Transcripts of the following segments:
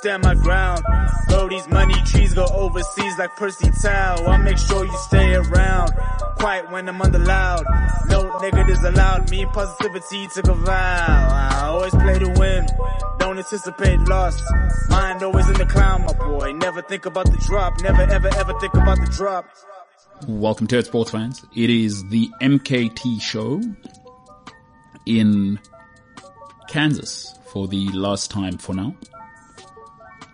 stand my ground. Throw these money trees go overseas like Percy Tau. I make sure you stay around. Quiet when I'm under loud. No negatives allowed. Me positivity took a vow. I always play to win. Don't anticipate loss. Mind always in the clown, my boy. Never think about the drop. Never ever ever think about the drop. Welcome to it, sports fans. It is the MKT show in Kansas for the last time for now.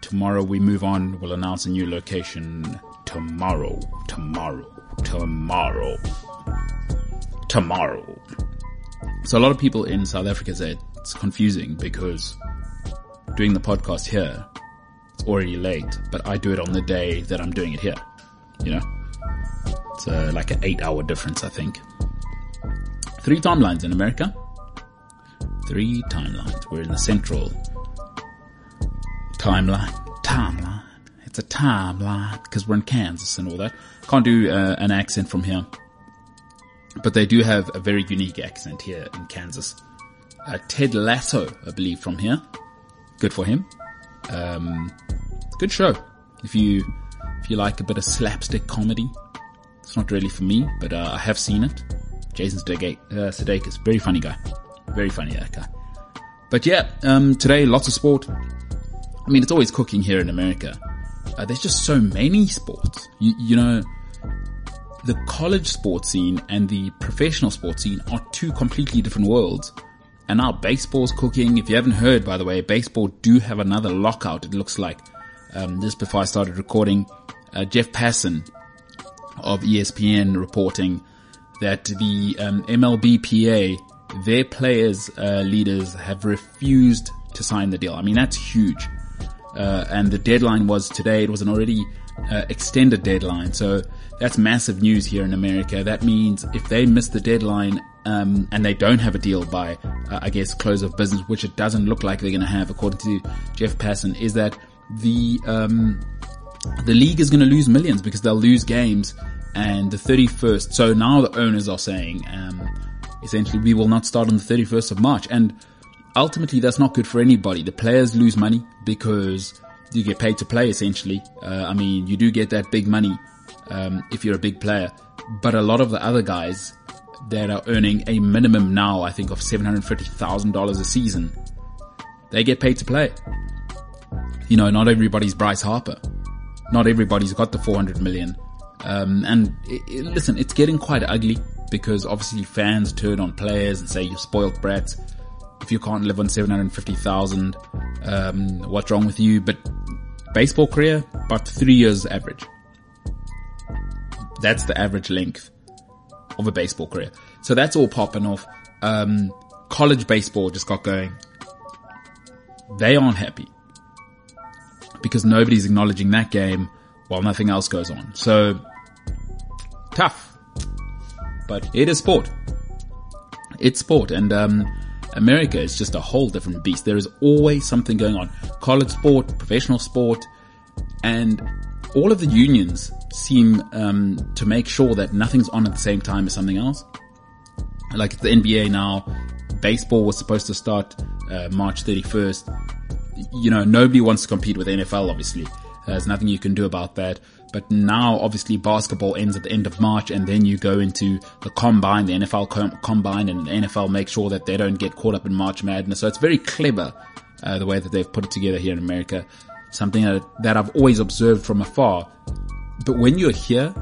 Tomorrow we move on. We'll announce a new location tomorrow, tomorrow, tomorrow, tomorrow. So a lot of people in South Africa say it's confusing because doing the podcast here, it's already late, but I do it on the day that I'm doing it here. You know? It's uh, like an eight hour difference, I think. Three timelines in America. Three timelines. We're in the central timeline. Timeline. It's a timeline because we're in Kansas and all that. Can't do uh, an accent from here. But they do have a very unique accent here in Kansas. Uh, Ted Lasso, I believe, from here. Good for him. Um, good show. If you, if you like a bit of slapstick comedy, it's not really for me, but uh, I have seen it. Jason Sudeikis, uh, very funny guy, very funny that guy. But yeah, um, today lots of sport. I mean, it's always cooking here in America. Uh, there's just so many sports. You, you know, the college sports scene and the professional sports scene are two completely different worlds. And now baseball's cooking. If you haven't heard, by the way, baseball do have another lockout. It looks like um, just before I started recording, uh, Jeff Passan of ESPN reporting that the um, MLBPA, their players, uh, leaders have refused to sign the deal. I mean, that's huge. Uh, and the deadline was today. It was an already uh, extended deadline. So that's massive news here in America. That means if they miss the deadline, um, and they don't have a deal by, uh, I guess, close of business, which it doesn't look like they're going to have, according to Jeff Passan, is that the um, the league is going to lose millions because they'll lose games and the 31st. So now the owners are saying, um, essentially, we will not start on the 31st of March. And ultimately, that's not good for anybody. The players lose money because you get paid to play, essentially. Uh, I mean, you do get that big money, um, if you're a big player, but a lot of the other guys that are earning a minimum now, I think of $750,000 a season, they get paid to play. You know, not everybody's Bryce Harper. Not everybody's got the 400 million. Um, and it, it, listen, it's getting quite ugly because obviously fans turn on players and say you're spoiled brats. If you can't live on 750,000, um, what's wrong with you? But baseball career, about three years average. That's the average length of a baseball career. So that's all popping off. Um, college baseball just got going. They aren't happy because nobody's acknowledging that game while nothing else goes on. So tough, but it is sport. It's sport, and um, America is just a whole different beast. There is always something going on. College sport, professional sport, and all of the unions seem um, to make sure that nothing's on at the same time as something else. Like the NBA now, baseball was supposed to start uh, March 31st. You know, nobody wants to compete with NFL, obviously. There's nothing you can do about that. But now, obviously, basketball ends at the end of March, and then you go into the combine, the NFL com- combine, and the NFL make sure that they don't get caught up in March Madness. So it's very clever uh, the way that they've put it together here in America. Something that, that I've always observed from afar. But when you're here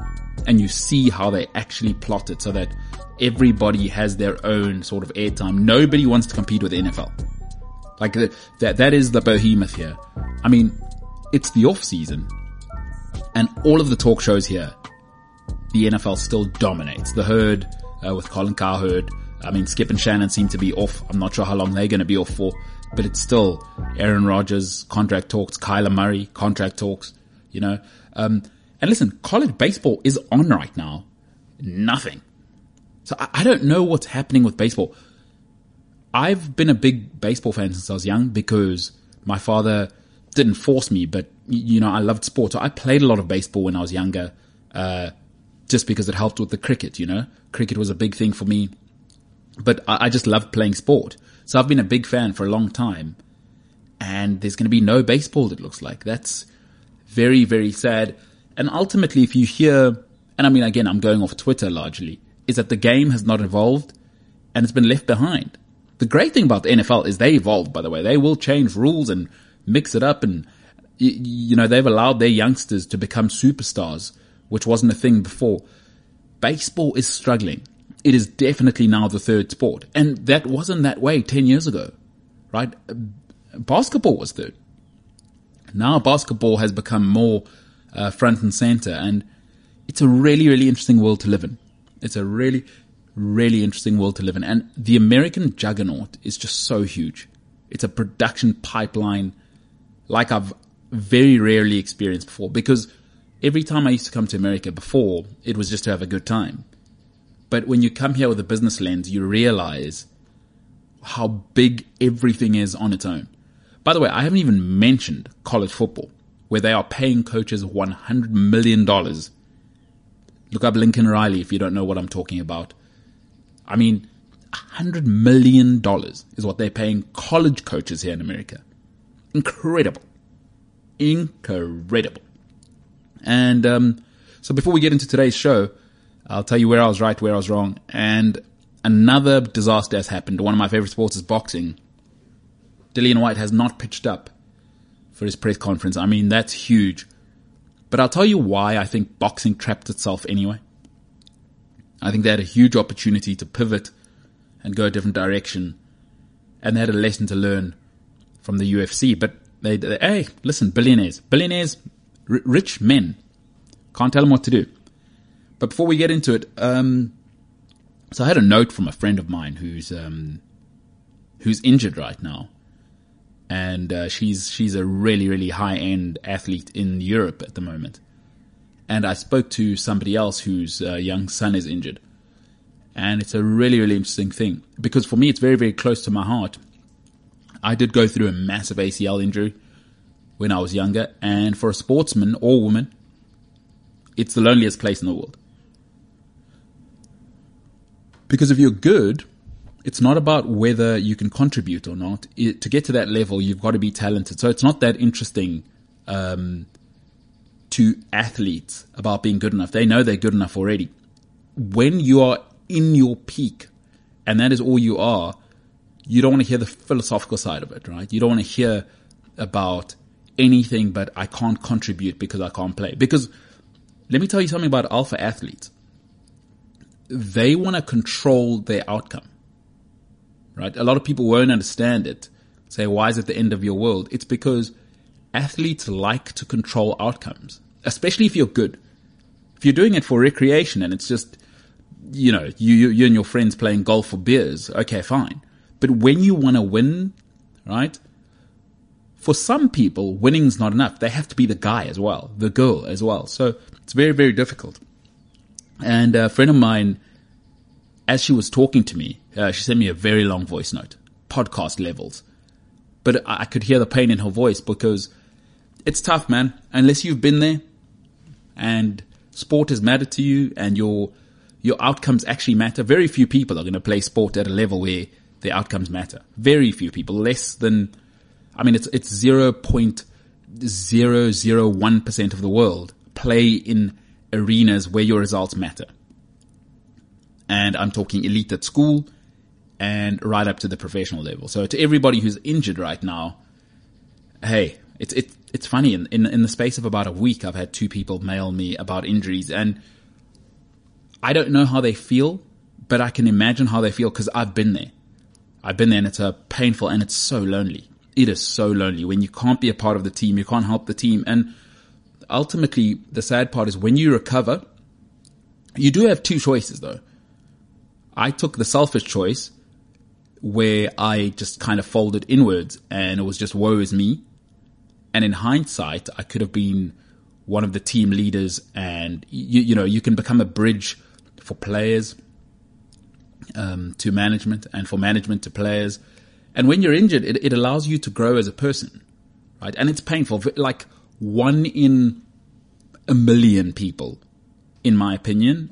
and you see how they actually plot it so that everybody has their own sort of airtime, nobody wants to compete with the NFL. Like that, that is the behemoth here. I mean, it's the off season and all of the talk shows here, the NFL still dominates. The herd uh, with Colin Cowherd. I mean, Skip and Shannon seem to be off. I'm not sure how long they're going to be off for, but it's still Aaron Rodgers contract talks, Kyler Murray contract talks. You know, um, and listen, college baseball is on right now. Nothing. So I, I don't know what's happening with baseball. I've been a big baseball fan since I was young because my father didn't force me, but you know, I loved sport. I played a lot of baseball when I was younger, uh, just because it helped with the cricket, you know, cricket was a big thing for me, but I, I just loved playing sport. So I've been a big fan for a long time and there's going to be no baseball. It looks like that's very, very sad. And ultimately, if you hear, and I mean, again, I'm going off Twitter largely, is that the game has not evolved and it's been left behind. The great thing about the NFL is they evolved, by the way. They will change rules and mix it up and, you know, they've allowed their youngsters to become superstars, which wasn't a thing before. Baseball is struggling. It is definitely now the third sport. And that wasn't that way 10 years ago, right? Basketball was third. Now basketball has become more uh, front and center and it's a really, really interesting world to live in. It's a really, really interesting world to live in. And the American juggernaut is just so huge. It's a production pipeline like I've very rarely experienced before because every time I used to come to America before, it was just to have a good time. But when you come here with a business lens, you realize how big everything is on its own. By the way, I haven't even mentioned college football, where they are paying coaches $100 million. Look up Lincoln Riley if you don't know what I'm talking about. I mean, $100 million is what they're paying college coaches here in America. Incredible. Incredible. And um, so before we get into today's show, I'll tell you where I was right, where I was wrong. And another disaster has happened. One of my favorite sports is boxing. Dillian Whyte has not pitched up for his press conference. I mean, that's huge. But I'll tell you why I think boxing trapped itself anyway. I think they had a huge opportunity to pivot and go a different direction. And they had a lesson to learn from the UFC. But they, they hey, listen, billionaires, billionaires, r- rich men. Can't tell them what to do. But before we get into it, um, so I had a note from a friend of mine who's, um, who's injured right now and uh, she's she's a really really high end athlete in Europe at the moment. And I spoke to somebody else whose uh, young son is injured, and it's a really really interesting thing because for me it's very very close to my heart. I did go through a massive ACL injury when I was younger, and for a sportsman or woman, it's the loneliest place in the world. Because if you're good, it's not about whether you can contribute or not. It, to get to that level, you've got to be talented. So it's not that interesting um, to athletes about being good enough. They know they're good enough already. When you are in your peak, and that is all you are, you don't want to hear the philosophical side of it, right? You don't want to hear about anything but I can't contribute because I can't play. Because let me tell you something about alpha athletes. They want to control their outcome right? A lot of people won't understand it. Say, why is it the end of your world? It's because athletes like to control outcomes, especially if you're good. If you're doing it for recreation and it's just, you know, you, you and your friends playing golf for beers, okay, fine. But when you want to win, right? For some people, winning's not enough. They have to be the guy as well, the girl as well. So it's very, very difficult. And a friend of mine, as she was talking to me, uh, she sent me a very long voice note, podcast levels. But I could hear the pain in her voice because it's tough, man. Unless you've been there and sport has mattered to you and your, your outcomes actually matter. Very few people are going to play sport at a level where their outcomes matter. Very few people, less than, I mean, it's, it's 0.001% of the world play in arenas where your results matter. And I'm talking elite at school, and right up to the professional level. So to everybody who's injured right now, hey, it's it's it's funny. In, in in the space of about a week, I've had two people mail me about injuries, and I don't know how they feel, but I can imagine how they feel because I've been there. I've been there, and it's a painful and it's so lonely. It is so lonely when you can't be a part of the team, you can't help the team, and ultimately, the sad part is when you recover, you do have two choices though. I took the selfish choice where I just kind of folded inwards and it was just woe is me. And in hindsight, I could have been one of the team leaders and you, you know, you can become a bridge for players, um, to management and for management to players. And when you're injured, it, it allows you to grow as a person, right? And it's painful. Like one in a million people, in my opinion,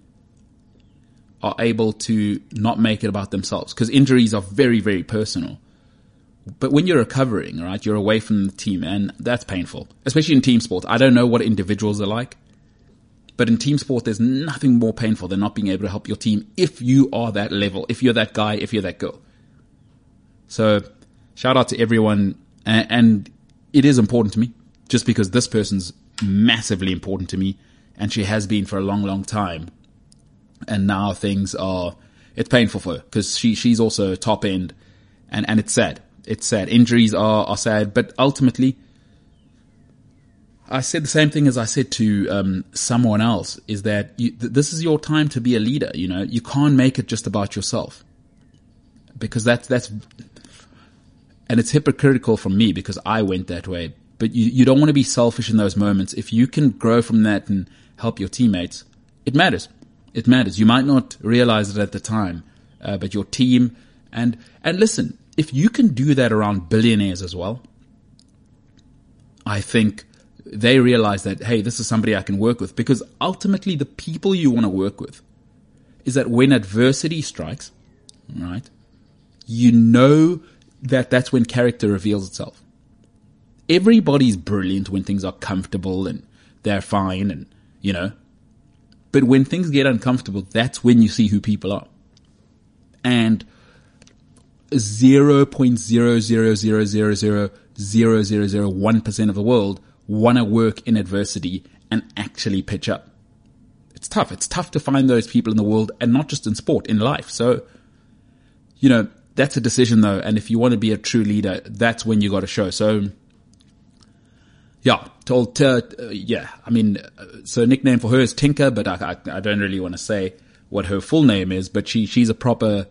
are able to not make it about themselves because injuries are very, very personal. But when you're recovering, right, you're away from the team and that's painful, especially in team sports. I don't know what individuals are like, but in team sport, there's nothing more painful than not being able to help your team if you are that level, if you're that guy, if you're that girl. So shout out to everyone. And, it is important to me just because this person's massively important to me and she has been for a long, long time and now things are it's painful for her because she she's also top end, and and it's sad. It's sad. Injuries are are sad, but ultimately, I said the same thing as I said to um, someone else: is that you, th- this is your time to be a leader. You know, you can't make it just about yourself because that's that's and it's hypocritical from me because I went that way. But you, you don't want to be selfish in those moments. If you can grow from that and help your teammates, it matters it matters. You might not realize it at the time, uh, but your team and and listen, if you can do that around billionaires as well, I think they realize that hey, this is somebody I can work with because ultimately the people you want to work with is that when adversity strikes, right, you know that that's when character reveals itself. Everybody's brilliant when things are comfortable and they're fine and, you know, but when things get uncomfortable, that's when you see who people are. And 0.000000001% of the world want to work in adversity and actually pitch up. It's tough. It's tough to find those people in the world and not just in sport, in life. So, you know, that's a decision though. And if you want to be a true leader, that's when you got to show. So, yeah, told, uh, yeah, I mean, uh, so nickname for her is Tinker, but I, I, I don't really want to say what her full name is, but she, she's a proper,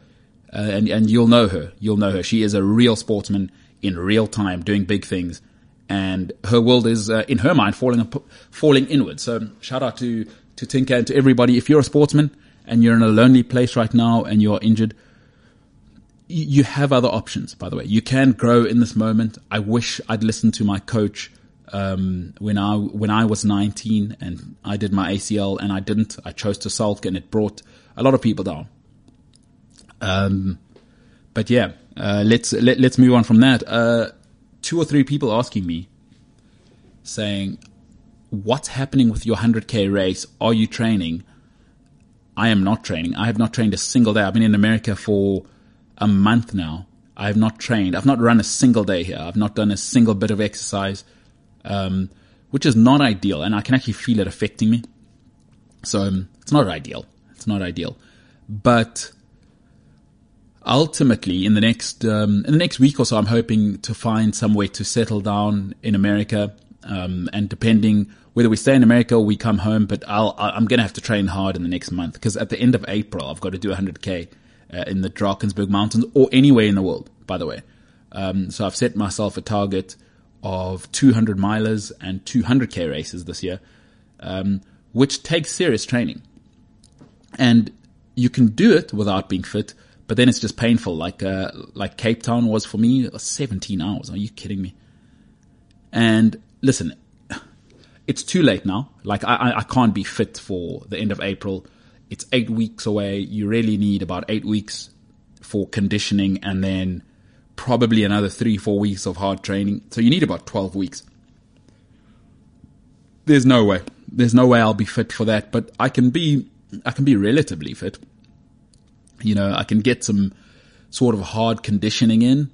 uh, and, and you'll know her. You'll know her. She is a real sportsman in real time doing big things. And her world is, uh, in her mind, falling, falling inward. So shout out to, to Tinker and to everybody. If you're a sportsman and you're in a lonely place right now and you're injured, you have other options, by the way. You can grow in this moment. I wish I'd listened to my coach um, when I when I was 19 and I did my ACL and I didn't, I chose to sulk and it brought a lot of people down. Um, but yeah, uh, let's let, us let us move on from that. Uh, two or three people asking me, saying, "What's happening with your 100k race? Are you training?" I am not training. I have not trained a single day. I've been in America for a month now. I have not trained. I've not run a single day here. I've not done a single bit of exercise um, which is not ideal, and I can actually feel it affecting me. So um, it's not ideal. It's not ideal, but ultimately, in the next um, in the next week or so, I'm hoping to find some way to settle down in America. Um, and depending whether we stay in America or we come home, but I'll, I'm going to have to train hard in the next month because at the end of April, I've got to do 100k uh, in the Drakensberg Mountains or anywhere in the world, by the way. Um, so I've set myself a target of 200 milers and 200k races this year, um, which takes serious training. And you can do it without being fit, but then it's just painful. Like uh, like Cape Town was for me, 17 hours. Are you kidding me? And listen, it's too late now. Like I, I can't be fit for the end of April. It's eight weeks away. You really need about eight weeks for conditioning and then probably another three, four weeks of hard training. So you need about 12 weeks. There's no way. There's no way I'll be fit for that, but I can be, I can be relatively fit. You know, I can get some sort of hard conditioning in.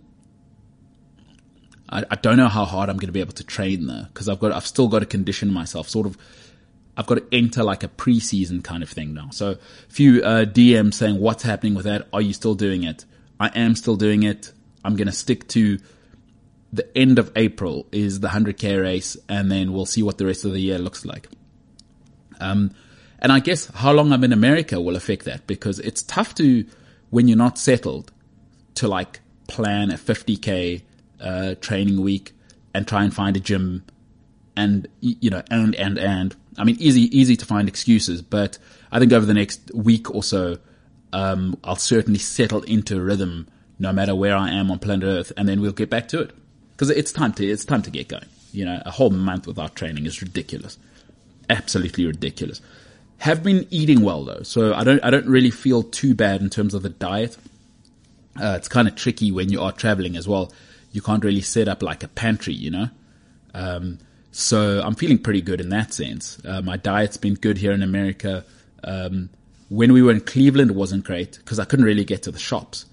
I, I don't know how hard I'm going to be able to train though, because I've got, I've still got to condition myself, sort of, I've got to enter like a preseason kind of thing now. So a few, uh, DMs saying, what's happening with that? Are you still doing it? I am still doing it. I'm going to stick to the end of April is the 100k race, and then we'll see what the rest of the year looks like. Um, and I guess how long I'm in America will affect that because it's tough to, when you're not settled, to like plan a 50k uh, training week and try and find a gym and you know and and and I mean easy easy to find excuses, but I think over the next week or so, um, I'll certainly settle into a rhythm no matter where I am on planet Earth, and then we'll get back to it because it's time to it's time to get going. You know, a whole month without training is ridiculous. Absolutely ridiculous. Have been eating well though, so I don't I don't really feel too bad in terms of the diet. Uh, it's kind of tricky when you are traveling as well. You can't really set up like a pantry, you know. Um, so I'm feeling pretty good in that sense. Uh, my diet's been good here in America. Um, when we were in Cleveland, it wasn't great because I couldn't really get to the shops.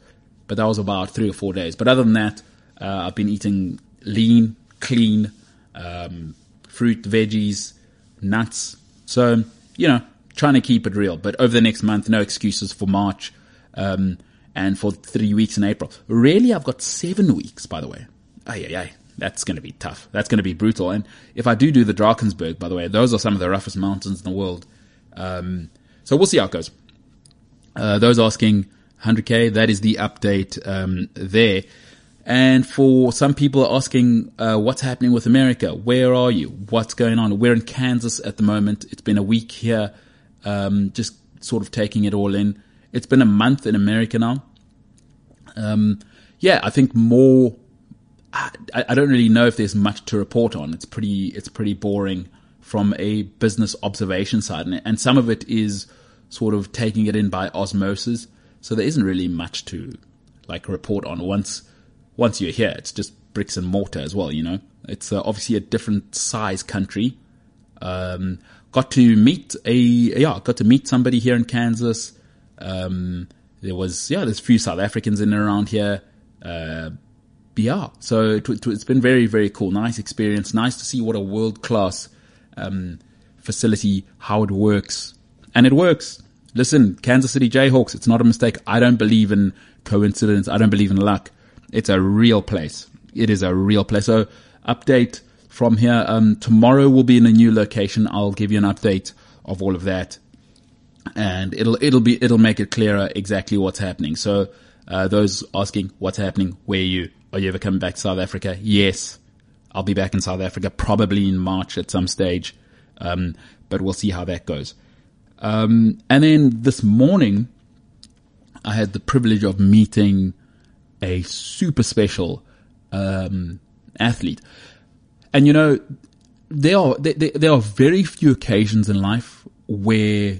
But that was about three or four days. But other than that, uh, I've been eating lean, clean, um, fruit, veggies, nuts. So, you know, trying to keep it real. But over the next month, no excuses for March. Um, and for three weeks in April. Really, I've got seven weeks, by the way. Ay, ay, ay. That's going to be tough. That's going to be brutal. And if I do do the Drakensberg, by the way, those are some of the roughest mountains in the world. Um, so we'll see how it goes. Uh, those asking 100k, that is the update um, there. And for some people asking, uh, what's happening with America? Where are you? What's going on? We're in Kansas at the moment. It's been a week here, um, just sort of taking it all in. It's been a month in America now. Um, yeah, I think more. I, I don't really know if there's much to report on. It's pretty. It's pretty boring from a business observation side, and, and some of it is sort of taking it in by osmosis. So there isn't really much to like report on once once you're here. It's just bricks and mortar as well. You know, it's uh, obviously a different size country. Um, got to meet a yeah, got to meet somebody here in Kansas. Um, there was, yeah, there's a few South Africans in and around here. Uh, yeah, so it, has been very, very cool. Nice experience. Nice to see what a world class, um, facility, how it works. And it works. Listen, Kansas City Jayhawks, it's not a mistake. I don't believe in coincidence. I don't believe in luck. It's a real place. It is a real place. So update from here. Um, tomorrow we'll be in a new location. I'll give you an update of all of that and it'll it'll be it'll make it clearer exactly what's happening. So uh, those asking what's happening, where are you? Are you ever coming back to South Africa? Yes, I'll be back in South Africa probably in March at some stage, um, but we'll see how that goes. Um, and then this morning, I had the privilege of meeting a super special um, athlete, and you know there are there, there are very few occasions in life where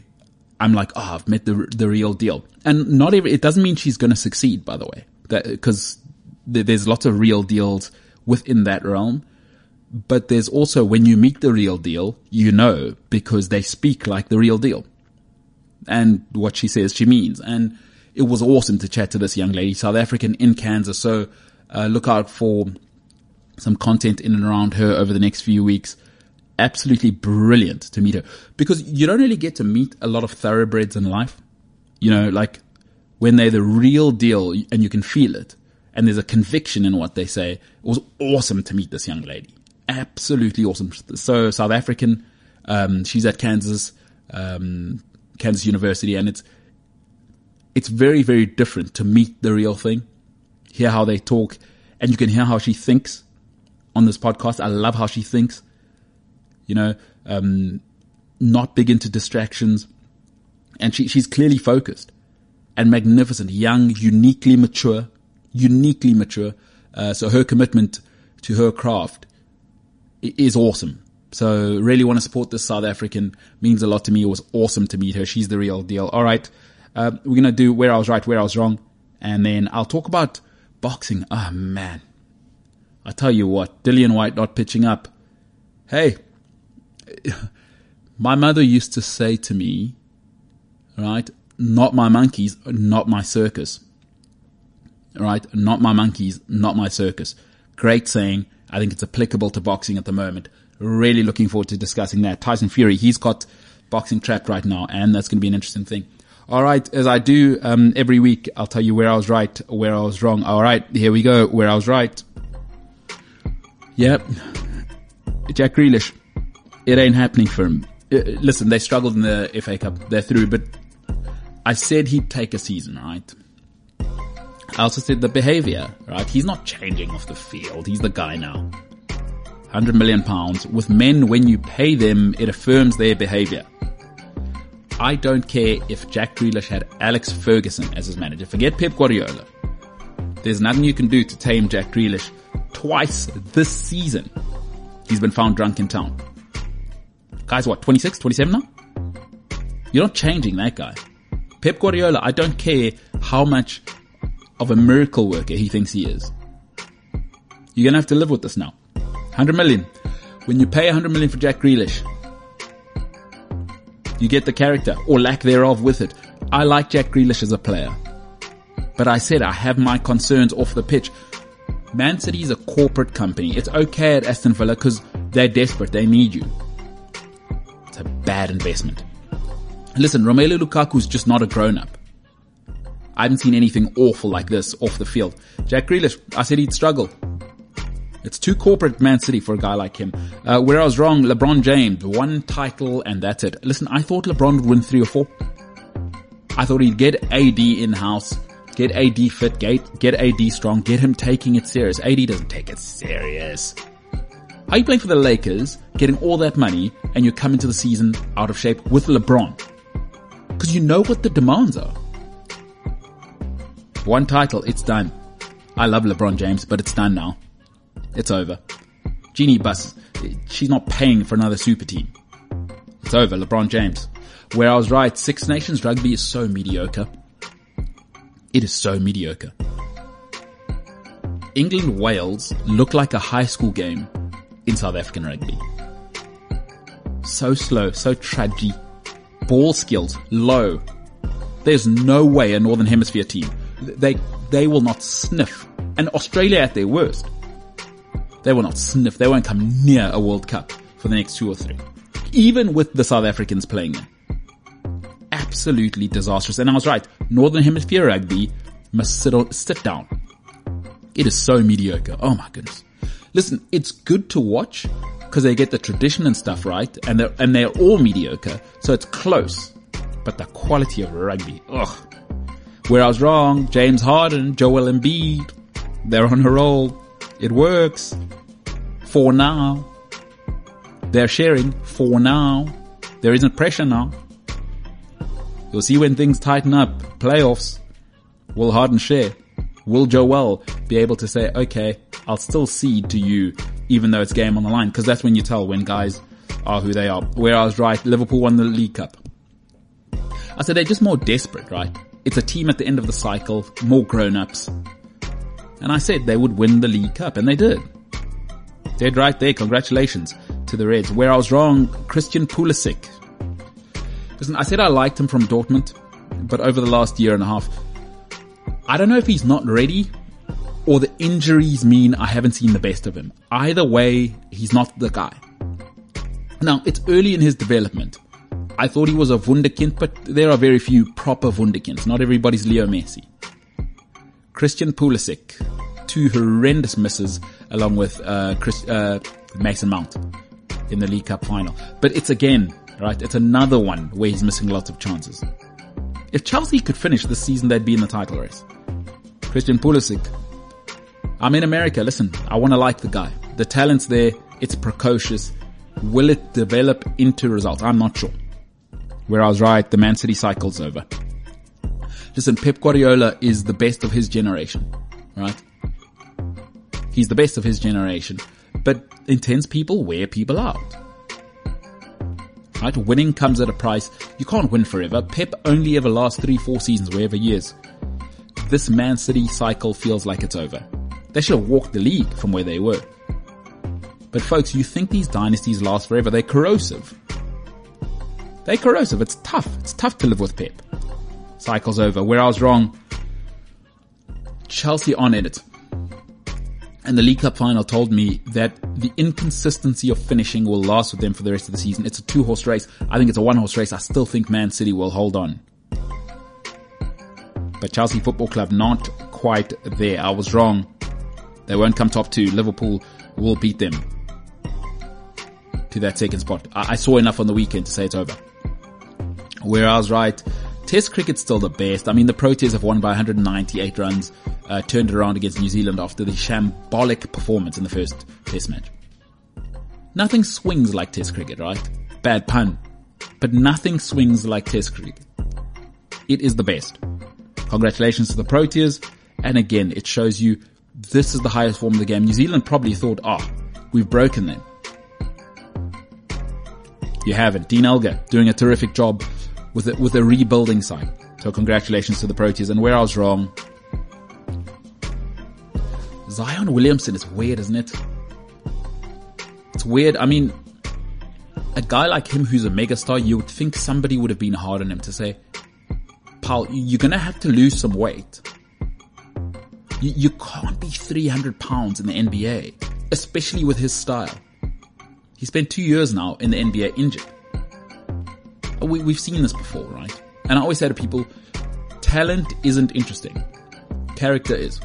I'm like, oh, I've met the the real deal. And not every, it doesn't mean she's going to succeed, by the way, because th- there's lots of real deals within that realm. But there's also when you meet the real deal, you know, because they speak like the real deal and what she says she means. And it was awesome to chat to this young lady, South African in Kansas. So, uh, look out for some content in and around her over the next few weeks absolutely brilliant to meet her because you don't really get to meet a lot of thoroughbreds in life. You know, like when they're the real deal and you can feel it and there's a conviction in what they say. It was awesome to meet this young lady. Absolutely awesome. So South African, um, she's at Kansas, um, Kansas University and it's, it's very, very different to meet the real thing, hear how they talk and you can hear how she thinks on this podcast. I love how she thinks you know, um, not big into distractions. And she, she's clearly focused and magnificent, young, uniquely mature, uniquely mature. Uh, so her commitment to her craft is awesome. So really want to support this South African means a lot to me. It was awesome to meet her. She's the real deal. All right. Uh, we're going to do where I was right, where I was wrong. And then I'll talk about boxing. Oh man. I tell you what, Dillian Whyte not pitching up. Hey, my mother used to say to me, right, not my monkeys, not my circus. Right, not my monkeys, not my circus. Great saying. I think it's applicable to boxing at the moment. Really looking forward to discussing that. Tyson Fury, he's got boxing trapped right now, and that's going to be an interesting thing. All right, as I do um, every week, I'll tell you where I was right, where I was wrong. All right, here we go. Where I was right. Yep, Jack Grealish it ain't happening for him. Uh, listen, they struggled in the FA Cup. They're through, but I said he'd take a season, right? I also said the behavior, right? He's not changing off the field. He's the guy now. 100 million pounds. With men, when you pay them, it affirms their behavior. I don't care if Jack Grealish had Alex Ferguson as his manager. Forget Pep Guardiola. There's nothing you can do to tame Jack Grealish twice this season He's been found drunk in town. Guy's what, 26, 27 now? You're not changing that guy. Pep Guardiola, I don't care how much of a miracle worker he thinks he is. You're gonna have to live with this now. 100 million. When you pay 100 million for Jack Grealish, you get the character or lack thereof with it. I like Jack Grealish as a player. But I said I have my concerns off the pitch. Man City is a corporate company. It's okay at Aston Villa because they're desperate. They need you. It's a bad investment. Listen, Romelu Lukaku's just not a grown up. I haven't seen anything awful like this off the field. Jack Grealish, I said he'd struggle. It's too corporate Man City for a guy like him. Uh, where I was wrong, LeBron James, one title and that's it. Listen, I thought LeBron would win three or four. I thought he'd get AD in house, get AD fit, get, get AD strong, get him taking it serious. AD doesn't take it serious. Are you playing for the Lakers, getting all that money, and you come into the season out of shape with LeBron? Cause you know what the demands are. One title, it's done. I love LeBron James, but it's done now. It's over. Jeanie Buss, she's not paying for another super team. It's over, LeBron James. Where I was right, Six Nations rugby is so mediocre. It is so mediocre. England Wales look like a high school game in South African rugby. So slow, so tragic. Ball skills, low. There's no way a Northern Hemisphere team, they, they will not sniff. And Australia at their worst. They will not sniff. They won't come near a World Cup for the next two or three. Even with the South Africans playing in. Absolutely disastrous. And I was right. Northern Hemisphere rugby must sit, on, sit down. It is so mediocre. Oh my goodness. Listen, it's good to watch because they get the tradition and stuff right and they're, and they're all mediocre. So it's close. But the quality of rugby, ugh. Where I was wrong, James Harden, Joel Embiid, they're on a roll. It works. For now. They're sharing for now. There isn't pressure now. You'll see when things tighten up. Playoffs. Will Harden share? Will Joel be able to say, okay, I'll still cede to you even though it's game on the line? Cause that's when you tell when guys are who they are. Where I was right, Liverpool won the League Cup. I said they're just more desperate, right? It's a team at the end of the cycle, more grown-ups. And I said they would win the League Cup, and they did. Dead right there. Congratulations to the Reds. Where I was wrong, Christian Pulisic. Listen, I said I liked him from Dortmund, but over the last year and a half, I don't know if he's not ready or the injuries mean I haven't seen the best of him. Either way, he's not the guy. Now, it's early in his development. I thought he was a wunderkind, but there are very few proper wunderkinds. Not everybody's Leo Messi. Christian Pulisic, two horrendous misses along with uh, Chris, uh, Mason Mount in the League Cup final. But it's again, right? It's another one where he's missing lots of chances. If Chelsea could finish this season, they'd be in the title race. Christian Pulisic. I'm in America. Listen, I want to like the guy. The talent's there. It's precocious. Will it develop into results? I'm not sure. Where I was right, the Man City cycle's over. Listen, Pep Guardiola is the best of his generation, right? He's the best of his generation, but intense people wear people out. Right? Winning comes at a price. You can't win forever. Pep only ever lasts three, four seasons, wherever he is. This Man City cycle feels like it's over. They should have walked the league from where they were. But folks, you think these dynasties last forever. They're corrosive. They're corrosive. It's tough. It's tough to live with Pep cycle's over. Where I was wrong, Chelsea on in it. And the League Cup final told me that the inconsistency of finishing will last with them for the rest of the season. It's a two horse race. I think it's a one horse race. I still think Man City will hold on. But Chelsea Football Club not quite there. I was wrong. They won't come top two. Liverpool will beat them to that second spot. I, I saw enough on the weekend to say it's over. Where I was right, Test cricket's still the best. I mean, the Proteas have won by 198 runs, uh, turned around against New Zealand after the shambolic performance in the first Test match. Nothing swings like Test cricket, right? Bad pun. But nothing swings like Test cricket. It is the best. Congratulations to the Proteas. And again, it shows you this is the highest form of the game. New Zealand probably thought, ah, oh, we've broken them. You haven't. Dean Elgar doing a terrific job with a, with a rebuilding side. So congratulations to the Proteas. And where I was wrong, Zion Williamson is weird, isn't it? It's weird. I mean, a guy like him who's a megastar, you would think somebody would have been hard on him to say, pal, you're gonna have to lose some weight. You, you can't be 300 pounds in the NBA, especially with his style. He spent two years now in the NBA injured. We, we've seen this before, right? And I always say to people, talent isn't interesting. Character is.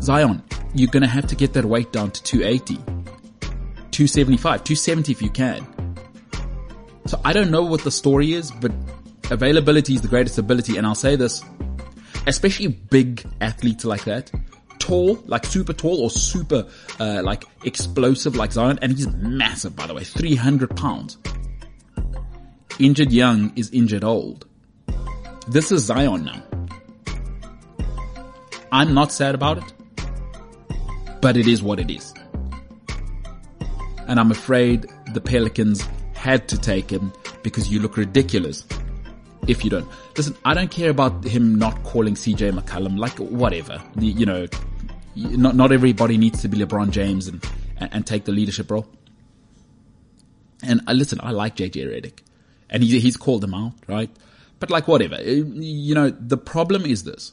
Zion, you're gonna have to get that weight down to 280. 275, 270 if you can. So I don't know what the story is, but availability is the greatest ability. And I'll say this, especially big athletes like that, tall, like super tall or super, uh, like explosive like Zion. And he's massive, by the way, 300 pounds. Injured young is injured old. This is Zion now. I'm not sad about it, but it is what it is. And I'm afraid the Pelicans had to take him because you look ridiculous if you don't. Listen, I don't care about him not calling CJ McCollum, like whatever. You know, not, not everybody needs to be LeBron James and, and take the leadership role. And uh, listen, I like JJ Redick and he, he's called them out, right? But like whatever, uh, you know, the problem is this.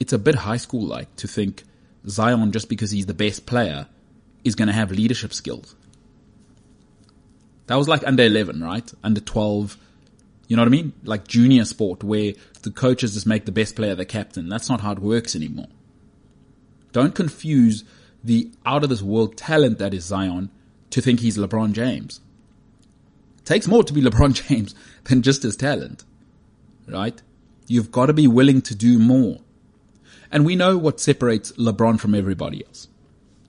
It's a bit high school like to think Zion, just because he's the best player, is going to have leadership skills. That was like under 11, right? Under 12. You know what I mean? Like junior sport where the coaches just make the best player the captain. That's not how it works anymore. Don't confuse the out of this world talent that is Zion to think he's LeBron James takes more to be LeBron James than just his talent, right? You've got to be willing to do more. And we know what separates LeBron from everybody else.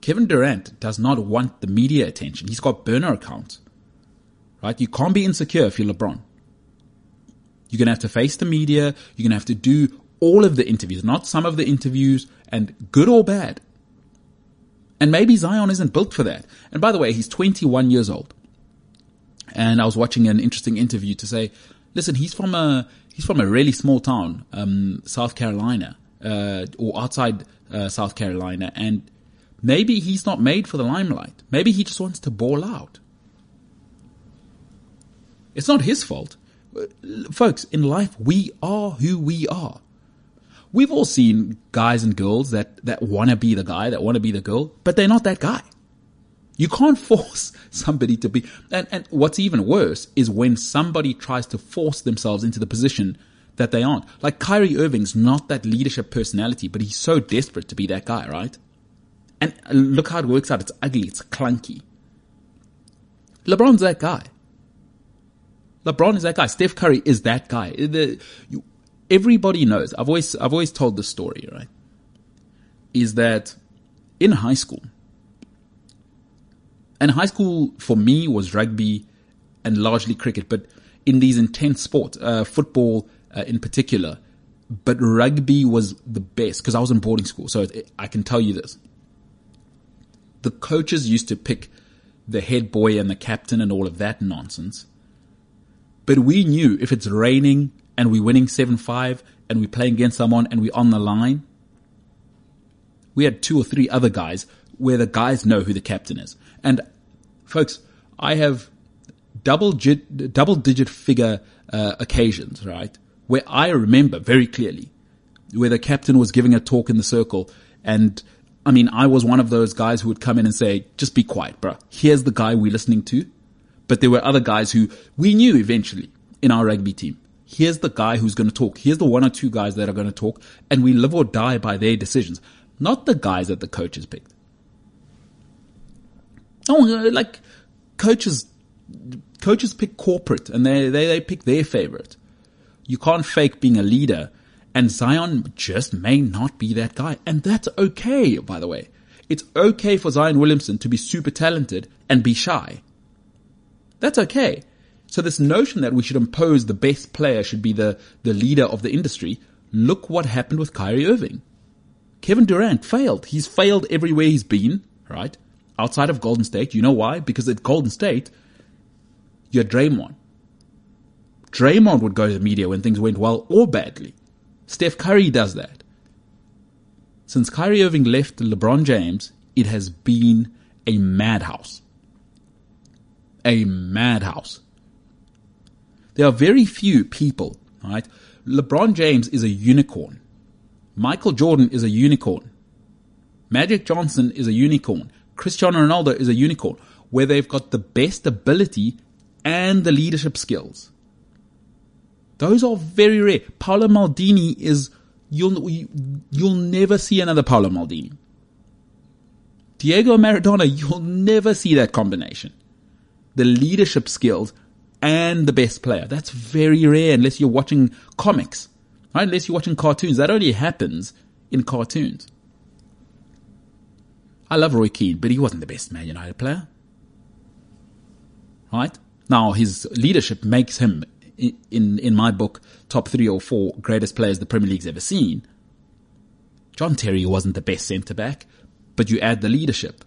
Kevin Durant does not want the media attention. He's got burner accounts, right? You can't be insecure if you're LeBron. You're going to have to face the media. You're going to have to do all of the interviews, not some of the interviews and good or bad. And maybe Zion isn't built for that. And by the way, he's 21 years old. And I was watching an interesting interview to say, listen, he's from a, he's from a really small town, um, South Carolina, uh, or outside, uh, South Carolina. And maybe he's not made for the limelight. Maybe he just wants to ball out. It's not his fault. Folks, in life, we are who we are. We've all seen guys and girls that, that want to be the guy, that want to be the girl, but they're not that guy. You can't force somebody to be, and, and what's even worse is when somebody tries to force themselves into the position that they aren't. Like Kyrie Irving's not that leadership personality, but he's so desperate to be that guy, right? And look how it works out. It's ugly. It's clunky. LeBron's that guy. LeBron is that guy. Steph Curry is that guy. The, you, everybody knows. I've always, I've always told the story, right? Is that in high school, and high school for me was rugby and largely cricket, but in these intense sports, uh, football uh, in particular, but rugby was the best because I was in boarding school. So I can tell you this. The coaches used to pick the head boy and the captain and all of that nonsense. But we knew if it's raining and we're winning 7-5 and we're playing against someone and we're on the line, we had two or three other guys where the guys know who the captain is. And folks, I have double double digit figure uh, occasions, right, where I remember very clearly where the captain was giving a talk in the circle, and I mean, I was one of those guys who would come in and say, "Just be quiet, bro. Here's the guy we're listening to." But there were other guys who we knew eventually in our rugby team. Here's the guy who's going to talk. Here's the one or two guys that are going to talk, and we live or die by their decisions, not the guys that the coaches picked. Oh, uh, like coaches, coaches pick corporate and they, they, they pick their favorite. You can't fake being a leader and Zion just may not be that guy. And that's okay, by the way. It's okay for Zion Williamson to be super talented and be shy. That's okay. So this notion that we should impose the best player should be the, the leader of the industry. Look what happened with Kyrie Irving. Kevin Durant failed. He's failed everywhere he's been, right? Outside of Golden State. You know why? Because at Golden State, You're Draymond. Draymond would go to the media when things went well or badly. Steph Curry does that. Since Kyrie Irving left LeBron James, it has been a madhouse. A madhouse. There are very few people, right? LeBron James is a unicorn. Michael Jordan is a unicorn. Magic Johnson is a unicorn. Cristiano Ronaldo is a unicorn where they've got the best ability and the leadership skills. Those are very rare. Paolo Maldini is, you'll, you'll never see another Paolo Maldini. Diego Maradona, you'll never see that combination. The leadership skills and the best player. That's very rare unless you're watching comics, right? Unless you're watching cartoons. That only happens in cartoons. I love Roy Keane, but he wasn't the best Man United player. Right? Now, his leadership makes him, in, in my book, top three or four greatest players the Premier League's ever seen. John Terry wasn't the best centre back, but you add the leadership.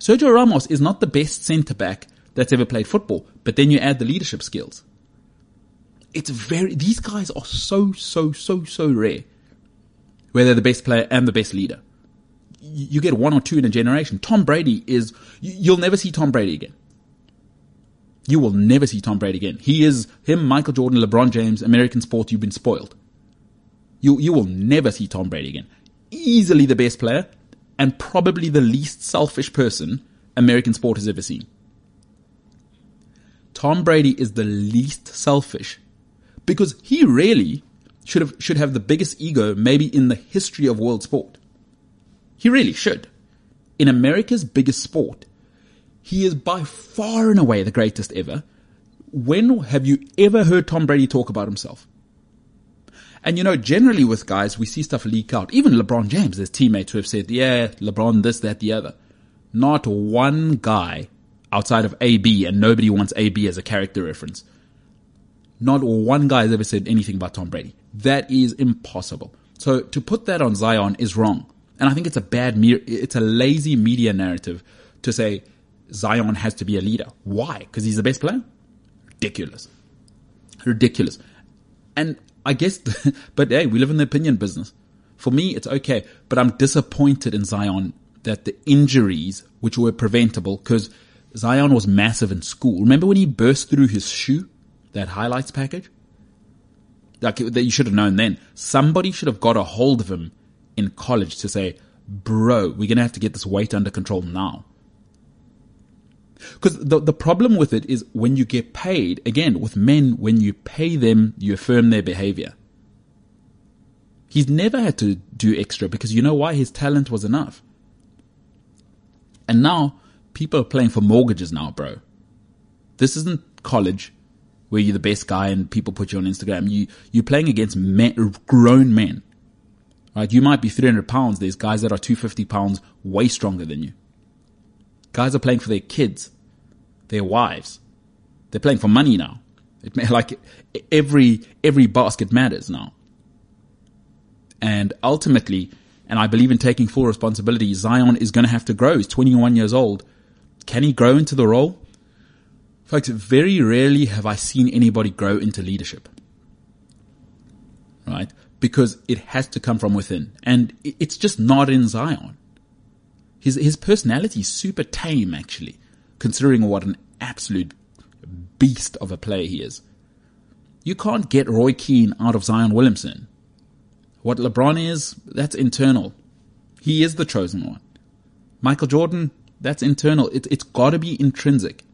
Sergio Ramos is not the best centre back that's ever played football, but then you add the leadership skills. It's very, these guys are so, so, so, so rare. Where they're the best player and the best leader. You get one or two in a generation. Tom Brady is, you'll never see Tom Brady again. You will never see Tom Brady again. He is him, Michael Jordan, LeBron James, American sport. You've been spoiled. You, you will never see Tom Brady again. Easily the best player and probably the least selfish person American sport has ever seen. Tom Brady is the least selfish because he really should have, should have the biggest ego maybe in the history of world sport. He really should. In America's biggest sport, he is by far and away the greatest ever. When have you ever heard Tom Brady talk about himself? And you know, generally with guys, we see stuff leak out. Even LeBron James, there's teammates who have said, yeah, LeBron, this, that, the other. Not one guy outside of AB, and nobody wants AB as a character reference. Not one guy has ever said anything about Tom Brady. That is impossible. So to put that on Zion is wrong. And I think it's a bad, it's a lazy media narrative to say Zion has to be a leader. Why? Because he's the best player? Ridiculous. Ridiculous. And I guess, but hey, we live in the opinion business. For me, it's okay, but I'm disappointed in Zion that the injuries, which were preventable, because Zion was massive in school. Remember when he burst through his shoe? That highlights package? Like, that you should have known then. Somebody should have got a hold of him in college to say, bro, we're gonna have to get this weight under control now. Because the, the problem with it is when you get paid, again, with men, when you pay them, you affirm their behavior. He's never had to do extra because you know why? His talent was enough. And now people are playing for mortgages now, bro. This isn't college where you're the best guy and people put you on Instagram. You, you're playing against men, grown men. Right? You might be 300 pounds. There's guys that are 250 pounds way stronger than you. Guys are playing for their kids, their wives. They're playing for money now. It like every every basket matters now. And ultimately, and I believe in taking full responsibility, Zion is going to have to grow. He's 21 years old. Can he grow into the role? Folks, very rarely have I seen anybody grow into leadership. Right? Because it has to come from within. And it's just not in Zion. His, his personality is super tame, actually, considering what an absolute beast of a player he is. You can't get Roy Keane out of Zion Williamson. What LeBron is, that's internal. He is the chosen one. Michael Jordan, that's internal. It, it's gotta be intrinsic.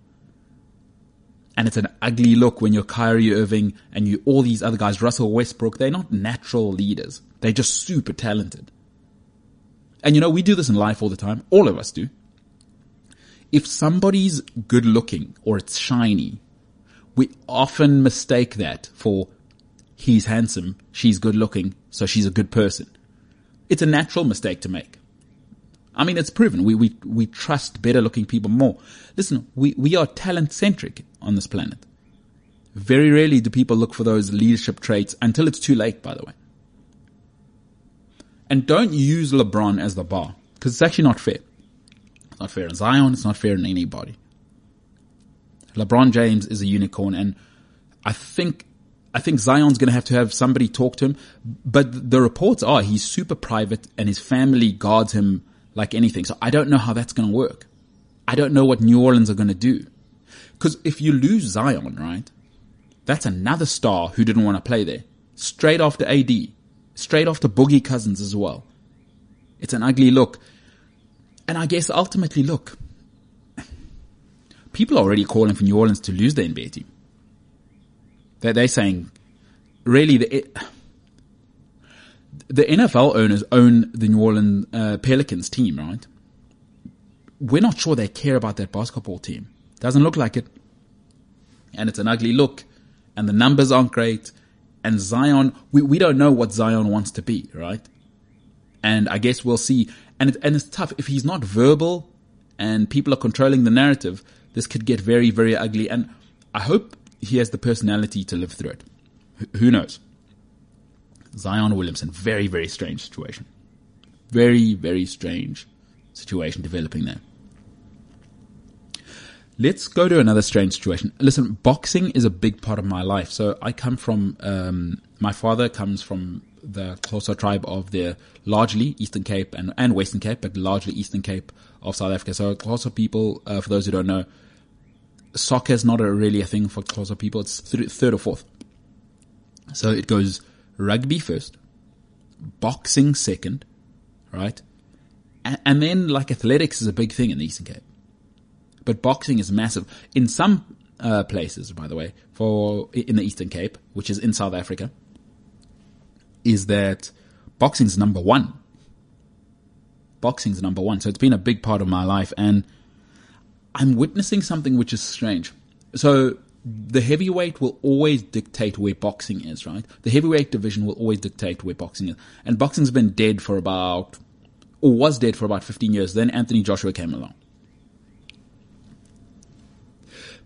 And it's an ugly look when you're Kyrie Irving and you, all these other guys, Russell Westbrook, they're not natural leaders. They're just super talented. And you know, we do this in life all the time. All of us do. If somebody's good looking or it's shiny, we often mistake that for he's handsome, she's good looking, so she's a good person. It's a natural mistake to make. I mean, it's proven. We, we, we trust better looking people more. Listen, we, we are talent centric on this planet. Very rarely do people look for those leadership traits until it's too late, by the way. And don't use LeBron as the bar because it's actually not fair. It's not fair in Zion. It's not fair in anybody. LeBron James is a unicorn and I think, I think Zion's going to have to have somebody talk to him, but the reports are he's super private and his family guards him like anything. So I don't know how that's going to work. I don't know what New Orleans are going to do. Cause if you lose Zion, right? That's another star who didn't want to play there. Straight after AD. Straight after Boogie Cousins as well. It's an ugly look. And I guess ultimately, look, people are already calling for New Orleans to lose the NBA team. They're, they're saying, really, the, the NFL owners own the New Orleans uh, Pelicans team, right? We're not sure they care about that basketball team. Doesn't look like it. And it's an ugly look. And the numbers aren't great. And Zion, we, we don't know what Zion wants to be, right? And I guess we'll see. And it, and it's tough. If he's not verbal and people are controlling the narrative, this could get very, very ugly. And I hope he has the personality to live through it. Who knows? Zion Williamson, very, very strange situation. Very, very strange situation developing there. Let's go to another strange situation. Listen, boxing is a big part of my life. So I come from, um, my father comes from the Xhosa tribe of the largely Eastern Cape and, and Western Cape, but largely Eastern Cape of South Africa. So Xhosa people, uh, for those who don't know, soccer is not a, really a thing for Xhosa people. It's th- third or fourth. So it goes rugby first, boxing second, right? And, and then like athletics is a big thing in the Eastern Cape. But boxing is massive. In some uh, places, by the way, for in the Eastern Cape, which is in South Africa, is that boxing's number one. Boxing's number one. So it's been a big part of my life and I'm witnessing something which is strange. So the heavyweight will always dictate where boxing is, right? The heavyweight division will always dictate where boxing is. And boxing's been dead for about, or was dead for about 15 years. Then Anthony Joshua came along.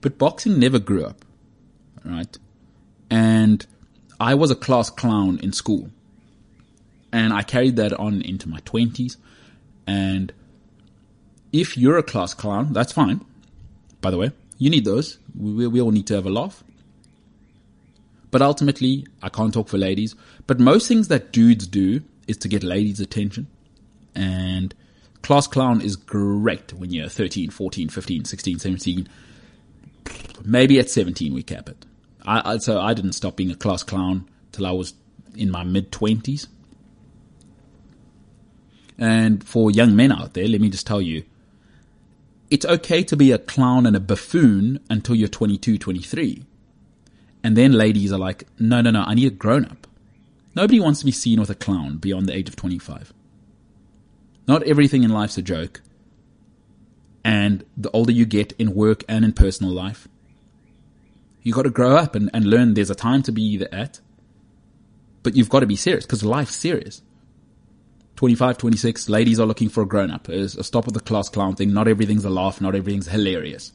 But boxing never grew up, right? And I was a class clown in school. And I carried that on into my twenties. And if you're a class clown, that's fine. By the way, you need those. We, we all need to have a laugh. But ultimately, I can't talk for ladies, but most things that dudes do is to get ladies' attention. And class clown is great when you're 13, 14, 15, 16, 17. Maybe at 17 we cap it. I, I, so I didn't stop being a class clown till I was in my mid 20s. And for young men out there, let me just tell you, it's okay to be a clown and a buffoon until you're 22, 23. And then ladies are like, no, no, no, I need a grown up. Nobody wants to be seen with a clown beyond the age of 25. Not everything in life's a joke. And the older you get in work and in personal life, you got to grow up and, and learn there's a time to be that. But you've got to be serious because life's serious. 25, 26, ladies are looking for a grown up. It's a stop of the class clown thing. Not everything's a laugh. Not everything's hilarious.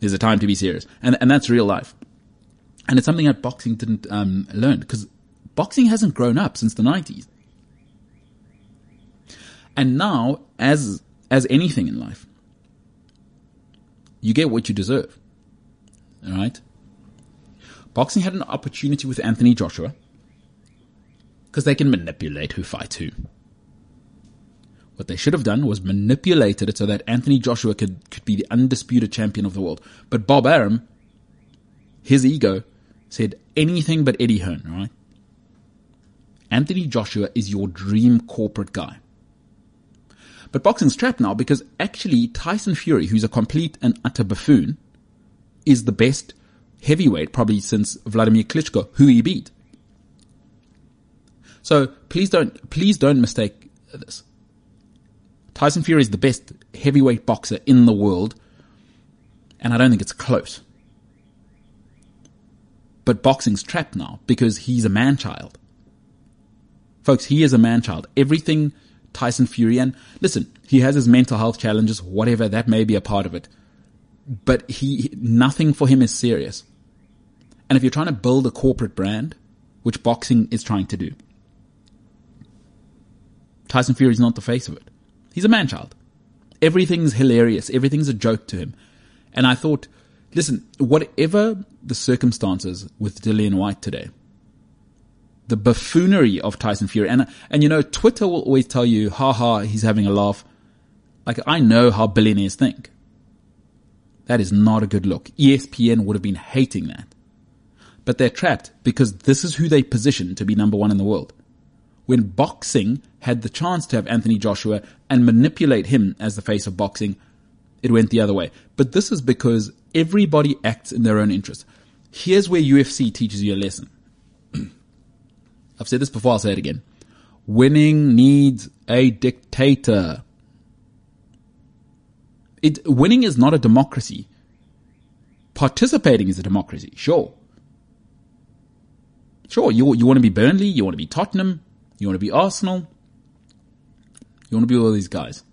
There's a time to be serious. And, and that's real life. And it's something that boxing didn't, um, learn because boxing hasn't grown up since the 90s. And now, as, as anything in life, you get what you deserve. Alright? Boxing had an opportunity with Anthony Joshua because they can manipulate who fights who. What they should have done was manipulated it so that Anthony Joshua could, could be the undisputed champion of the world. But Bob Arum, his ego, said anything but Eddie Hearn, right? Anthony Joshua is your dream corporate guy. But boxing's trapped now because actually Tyson Fury, who's a complete and utter buffoon, is the best heavyweight probably since Vladimir Klitschko, who he beat. So please don't, please don't mistake this. Tyson Fury is the best heavyweight boxer in the world, and I don't think it's close. But boxing's trapped now because he's a man child. Folks, he is a man child. Everything Tyson Fury, and listen, he has his mental health challenges, whatever, that may be a part of it. But he, nothing for him is serious. And if you're trying to build a corporate brand, which boxing is trying to do, Tyson Fury is not the face of it. He's a man child. Everything's hilarious. Everything's a joke to him. And I thought Listen, whatever the circumstances with Dillian Whyte today, the buffoonery of Tyson Fury, and, and you know, Twitter will always tell you, ha ha, he's having a laugh. Like, I know how billionaires think. That is not a good look. ESPN would have been hating that. But they're trapped because this is who they position to be number one in the world. When boxing had the chance to have Anthony Joshua and manipulate him as the face of boxing, it went the other way. But this is because everybody acts in their own interest. Here's where UFC teaches you a lesson. I've said this before, I'll say it again. Winning needs a dictator. It, winning is not a democracy. Participating is a democracy, sure. Sure, you, you want to be Burnley, you want to be Tottenham, you want to be Arsenal, you want to be all these guys,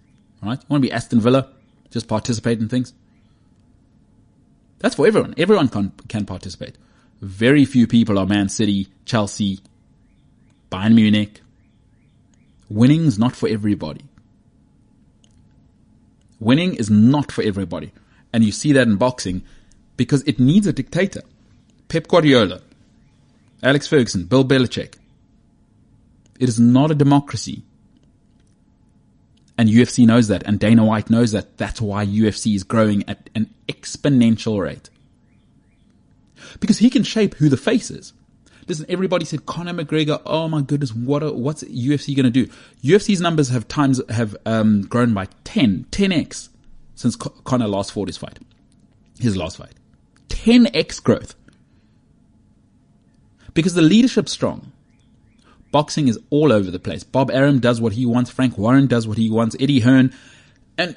right? You want to be Aston Villa, just participate in things. That's for everyone. Everyone can, can participate. Very few people are Man City, Chelsea, Bayern Munich. Winning's not for everybody. Winning is not for everybody. And you see that in boxing because it needs a dictator. Pep Guardiola, Alex Ferguson, Bill Belichick. It is not a democracy. And UFC knows that, and Dana White knows that. That's why UFC is growing at an exponential rate. Because he can shape who the face is. Listen, everybody said Conor McGregor. Oh my goodness, what what's UFC going to do? UFC's numbers have times have um, grown by 10, 10x since Conor last fought his fight, his last fight, 10x growth. Because the leadership's strong. Boxing is all over the place. Bob Arum does what he wants. Frank Warren does what he wants. Eddie Hearn. And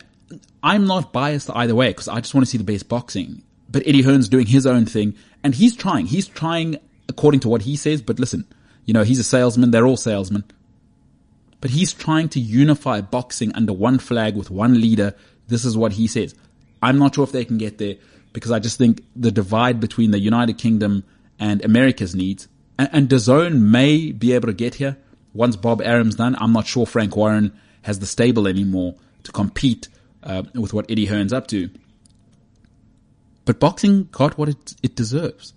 I'm not biased either way because I just want to see the best boxing. But Eddie Hearn's doing his own thing and he's trying. He's trying according to what he says. But listen, you know, he's a salesman. They're all salesmen. But he's trying to unify boxing under one flag with one leader. This is what he says. I'm not sure if they can get there because I just think the divide between the United Kingdom and America's needs and, and DAZN may be able to get here once Bob Arum's done. I'm not sure Frank Warren has the stable anymore to compete uh, with what Eddie Hearn's up to. But boxing got what it, it deserves.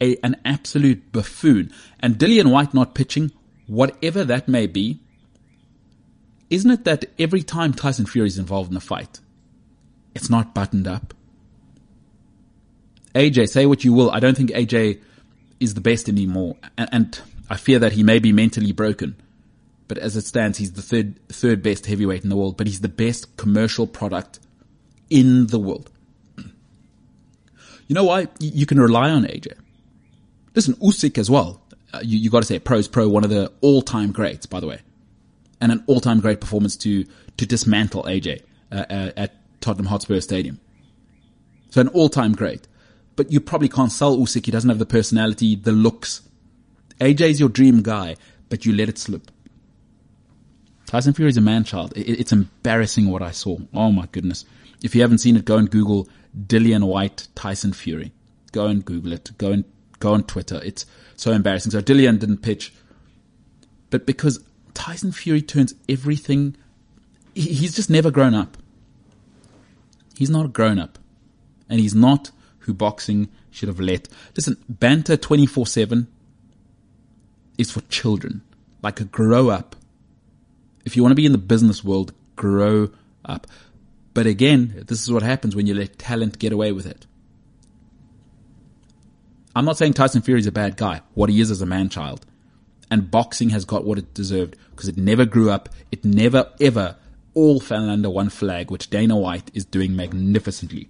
A, an absolute buffoon. And Dillian Whyte not pitching, whatever that may be, isn't it that every time Tyson Fury is involved in a fight, it's not buttoned up? AJ, say what you will. I don't think AJ is the best anymore. And, and I fear that he may be mentally broken. But as it stands, he's the third, third best heavyweight in the world, but he's the best commercial product in the world. You know why? You can rely on AJ. Listen, Usyk as well. Uh, you, you got to say pros pro, one of the all-time greats, by the way, and an all-time great performance to to dismantle AJ uh, uh, at Tottenham Hotspur Stadium. So an all-time great but you probably can't sell Usyk. He doesn't have the personality, the looks. AJ's your dream guy, but you let it slip. Tyson Fury is a man child. it's embarrassing what I saw. Oh my goodness. If you haven't seen it, go and Google Dillian Whyte Tyson Fury. Go and Google it. Go and go on Twitter. It's so embarrassing. So Dillian didn't pitch, but because Tyson Fury turns everything, he's just never grown up. He's not a grown up and he's not who boxing should have let. Listen, banter 24 7 is for children. Like a grow up. If you want to be in the business world, grow up. But again, this is what happens when you let talent get away with it. I'm not saying Tyson Fury is a bad guy. What he is is a man child. And boxing has got what it deserved because it never grew up. It never ever all fell under one flag, which Dana White is doing magnificently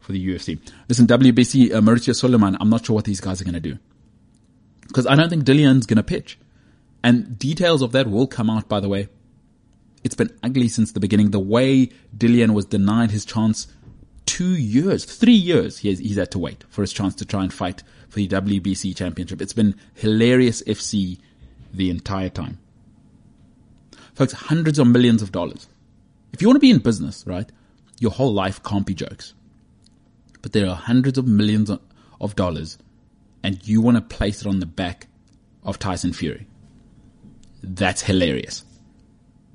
for the UFC. Listen, WBC, uh, Mauricio Sulaimán, I'm not sure what these guys are going to do. Because I don't think Dillian's going to pitch. And details of that will come out, by the way. It's been ugly since the beginning. The way Dillian was denied his chance two years, three years he has, he's had to wait for his chance to try and fight for the WBC championship. It's been hilarious FC the entire time. Folks, hundreds of millions of dollars. If you want to be in business, right, your whole life can't be jokes but there are hundreds of millions of dollars and you want to place it on the back of Tyson Fury. That's hilarious.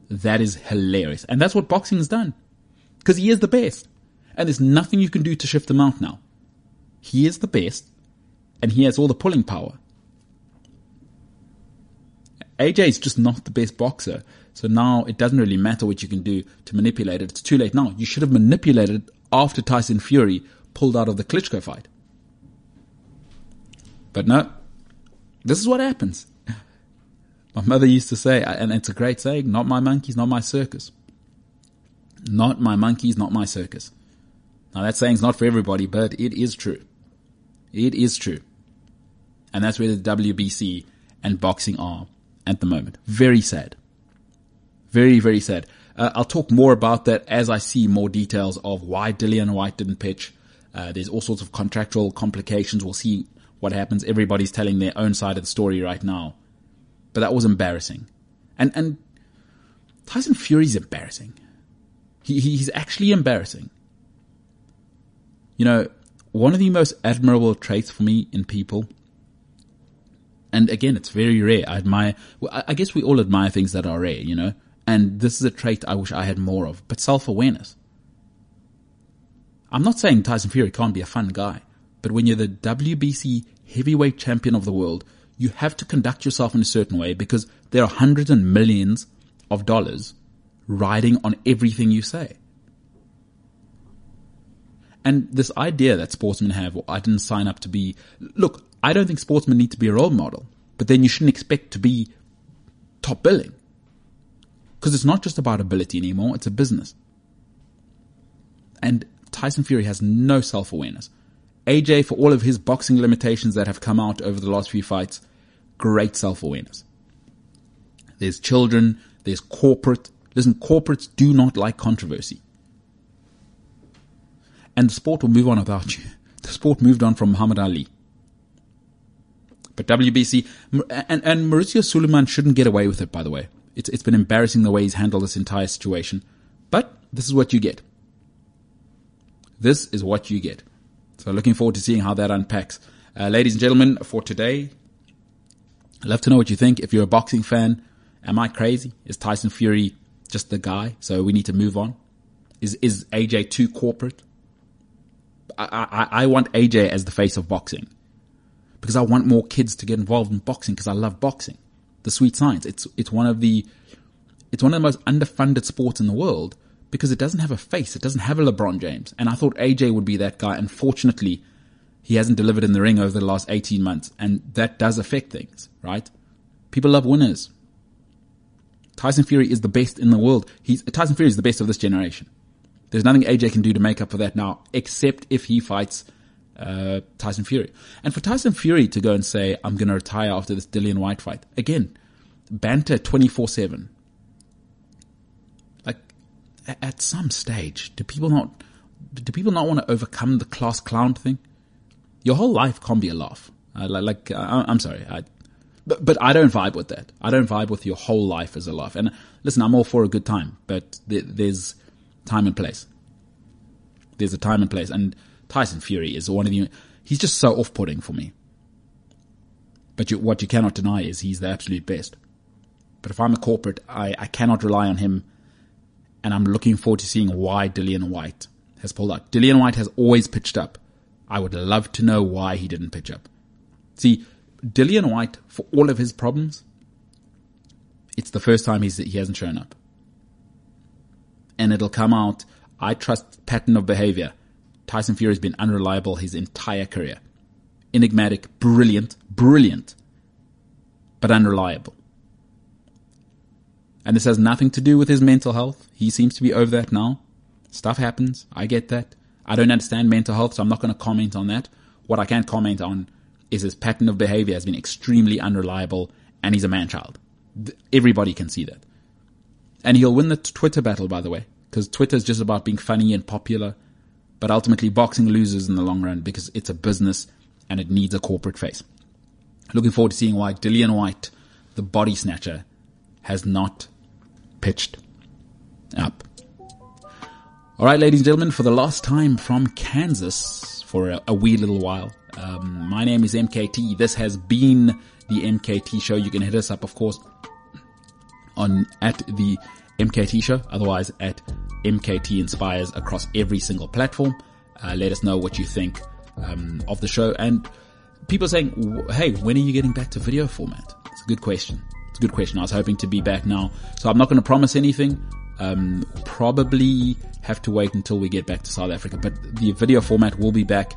That is hilarious. And that's what boxing has done. Because he is the best. And there's nothing you can do to shift him out now. He is the best and he has all the pulling power. AJ is just not the best boxer. So now it doesn't really matter what you can do to manipulate it. It's too late now. You should have manipulated after Tyson Fury pulled out of the Klitschko fight. But no, this is what happens. My mother used to say, and it's a great saying, not my monkeys, not my circus. Not my monkeys, not my circus. Now that saying's not for everybody, but it is true. It is true. And that's where the WBC and boxing are at the moment. Very sad. Very, very sad. Uh, I'll talk more about that as I see more details of why Dillian Whyte didn't pitch. Uh, there's all sorts of contractual complications. We'll see what happens. Everybody's telling their own side of the story right now. But that was embarrassing. And, and Tyson Fury's embarrassing. He, he's actually embarrassing. You know, one of the most admirable traits for me in people and again, it's very rare. I admire, well, I guess we all admire things that are rare, you know? And this is a trait I wish I had more of, but self-awareness. I'm not saying Tyson Fury can't be a fun guy, but when you're the WBC heavyweight champion of the world, you have to conduct yourself in a certain way because there are hundreds and millions of dollars riding on everything you say. And this idea that sportsmen have, well, I didn't sign up to be, look, I don't think sportsmen need to be a role model, but then you shouldn't expect to be top billing. Because it's not just about ability anymore, it's a business. And Tyson Fury has no self-awareness. AJ, for all of his boxing limitations that have come out over the last few fights, great self-awareness. There's children, there's corporate. Listen, corporates do not like controversy. And the sport will move on without you. The sport moved on from Muhammad Ali. But WBC and, and Mauricio Sulaiman shouldn't get away with it, by the way. It's, it's been embarrassing the way he's handled this entire situation. But this is what you get. This is what you get. So looking forward to seeing how that unpacks. Uh, ladies and gentlemen, for today, I'd love to know what you think. If you're a boxing fan, am I crazy? Is Tyson Fury just the guy? So we need to move on. Is, is AJ too corporate? I, I, I want AJ as the face of boxing because I want more kids to get involved in boxing because I love boxing. The sweet science. It's, it's one of the, it's one of the most underfunded sports in the world because it doesn't have a face. It doesn't have a LeBron James. And I thought AJ would be that guy. Unfortunately, he hasn't delivered in the ring over the last 18 months. And that does affect things, right? People love winners. Tyson Fury is the best in the world. He's, Tyson Fury is the best of this generation. There's nothing AJ can do to make up for that now, except if he fights uh, Tyson Fury. And for Tyson Fury to go and say, I'm going to retire after this Dillian Whyte fight, again, banter 24-7. Like, at some stage, do people not, do people not want to overcome the class clown thing? Your whole life can't be a laugh. Uh, like, like uh, I'm sorry, I, but, but I don't vibe with that. I don't vibe with your whole life as a laugh. And listen, I'm all for a good time, but th- there's time and place. There's a time and place. And Tyson Fury is one of the, he's just so off-putting for me. But you, what you cannot deny is he's the absolute best. But if I'm a corporate, I, I cannot rely on him. And I'm looking forward to seeing why Dillian Whyte has pulled out. Dillian Whyte has always pitched up. I would love to know why he didn't pitch up. See, Dillian Whyte, for all of his problems, it's the first time he's, he hasn't shown up. And it'll come out, I trust pattern of behavior. Tyson Fury has been unreliable his entire career. Enigmatic, brilliant, brilliant, but unreliable. And this has nothing to do with his mental health. He seems to be over that now. Stuff happens. I get that. I don't understand mental health, so I'm not going to comment on that. What I can comment on is his pattern of behavior has been extremely unreliable and he's a man child. Everybody can see that. And he'll win the Twitter battle, by the way, because Twitter is just about being funny and popular but ultimately boxing loses in the long run because it's a business and it needs a corporate face. Looking forward to seeing why Dillian Whyte, the body snatcher, has not pitched up. All right, ladies and gentlemen, for the last time from Kansas for a, a wee little while. Um, my name is MKT. This has been the MKT show. You can hit us up, of course, on at the MKT show. Otherwise, at MKT Inspires across every single platform. Uh, let us know what you think um, of the show and people saying, "Hey, when are you getting back to video format?" It's a good question. It's a good question. I was hoping to be back now, so I'm not going to promise anything. Um, probably have to wait until we get back to South Africa, but the video format will be back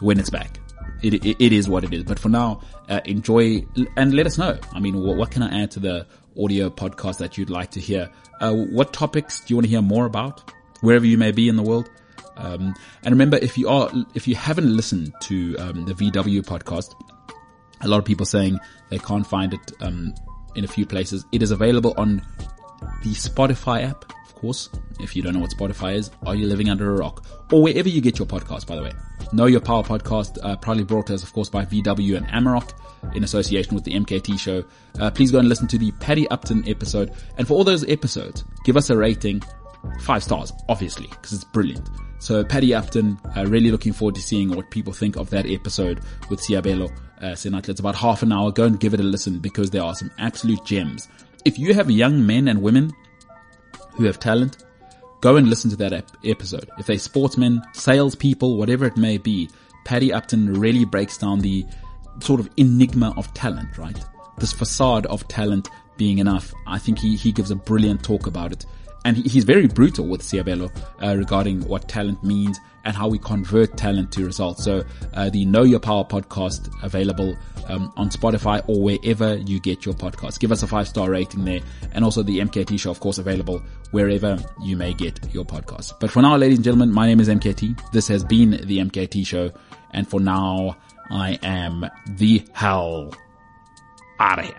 when it's back. It, it, it is what it is. But for now, uh, enjoy and let us know. I mean, what, what, can I add to the audio podcast that you'd like to hear? Uh, what topics do you want to hear more about? Wherever you may be in the world. Um, and remember, if you are, if you haven't listened to um, the VW podcast, a lot of people saying they can't find it um, in a few places. It is available on the Spotify app, course. If you don't know what Spotify is, are you living under a rock? Or wherever you get your podcast, by the way. Know Your Power podcast, uh, proudly brought to us, of course, by VW and Amarok in association with the MKT show. Uh, please go and listen to the Paddy Upton episode. And for all those episodes, give us a rating. Five stars, obviously, because it's brilliant. So Paddy Upton, uh, really looking forward to seeing what people think of that episode with Seabelo uh. It's about half an hour. Go and give it a listen because there are some absolute gems. If you have young men and women who have talent, go and listen to that ep- episode. If they're sportsmen, salespeople, whatever it may be, Paddy Upton really breaks down the sort of enigma of talent, right? This facade of talent being enough. I think he, he gives a brilliant talk about it and he's very brutal with Seabelo uh, regarding what talent means and how we convert talent to results. So uh, the Know Your Power podcast available um, on Spotify or wherever you get your podcasts. Give us a five star rating there, and also the MKT show, of course, available wherever you may get your podcasts. But for now, ladies and gentlemen, my name is MKT. This has been the MKT show, and for now, I am the hell out of here.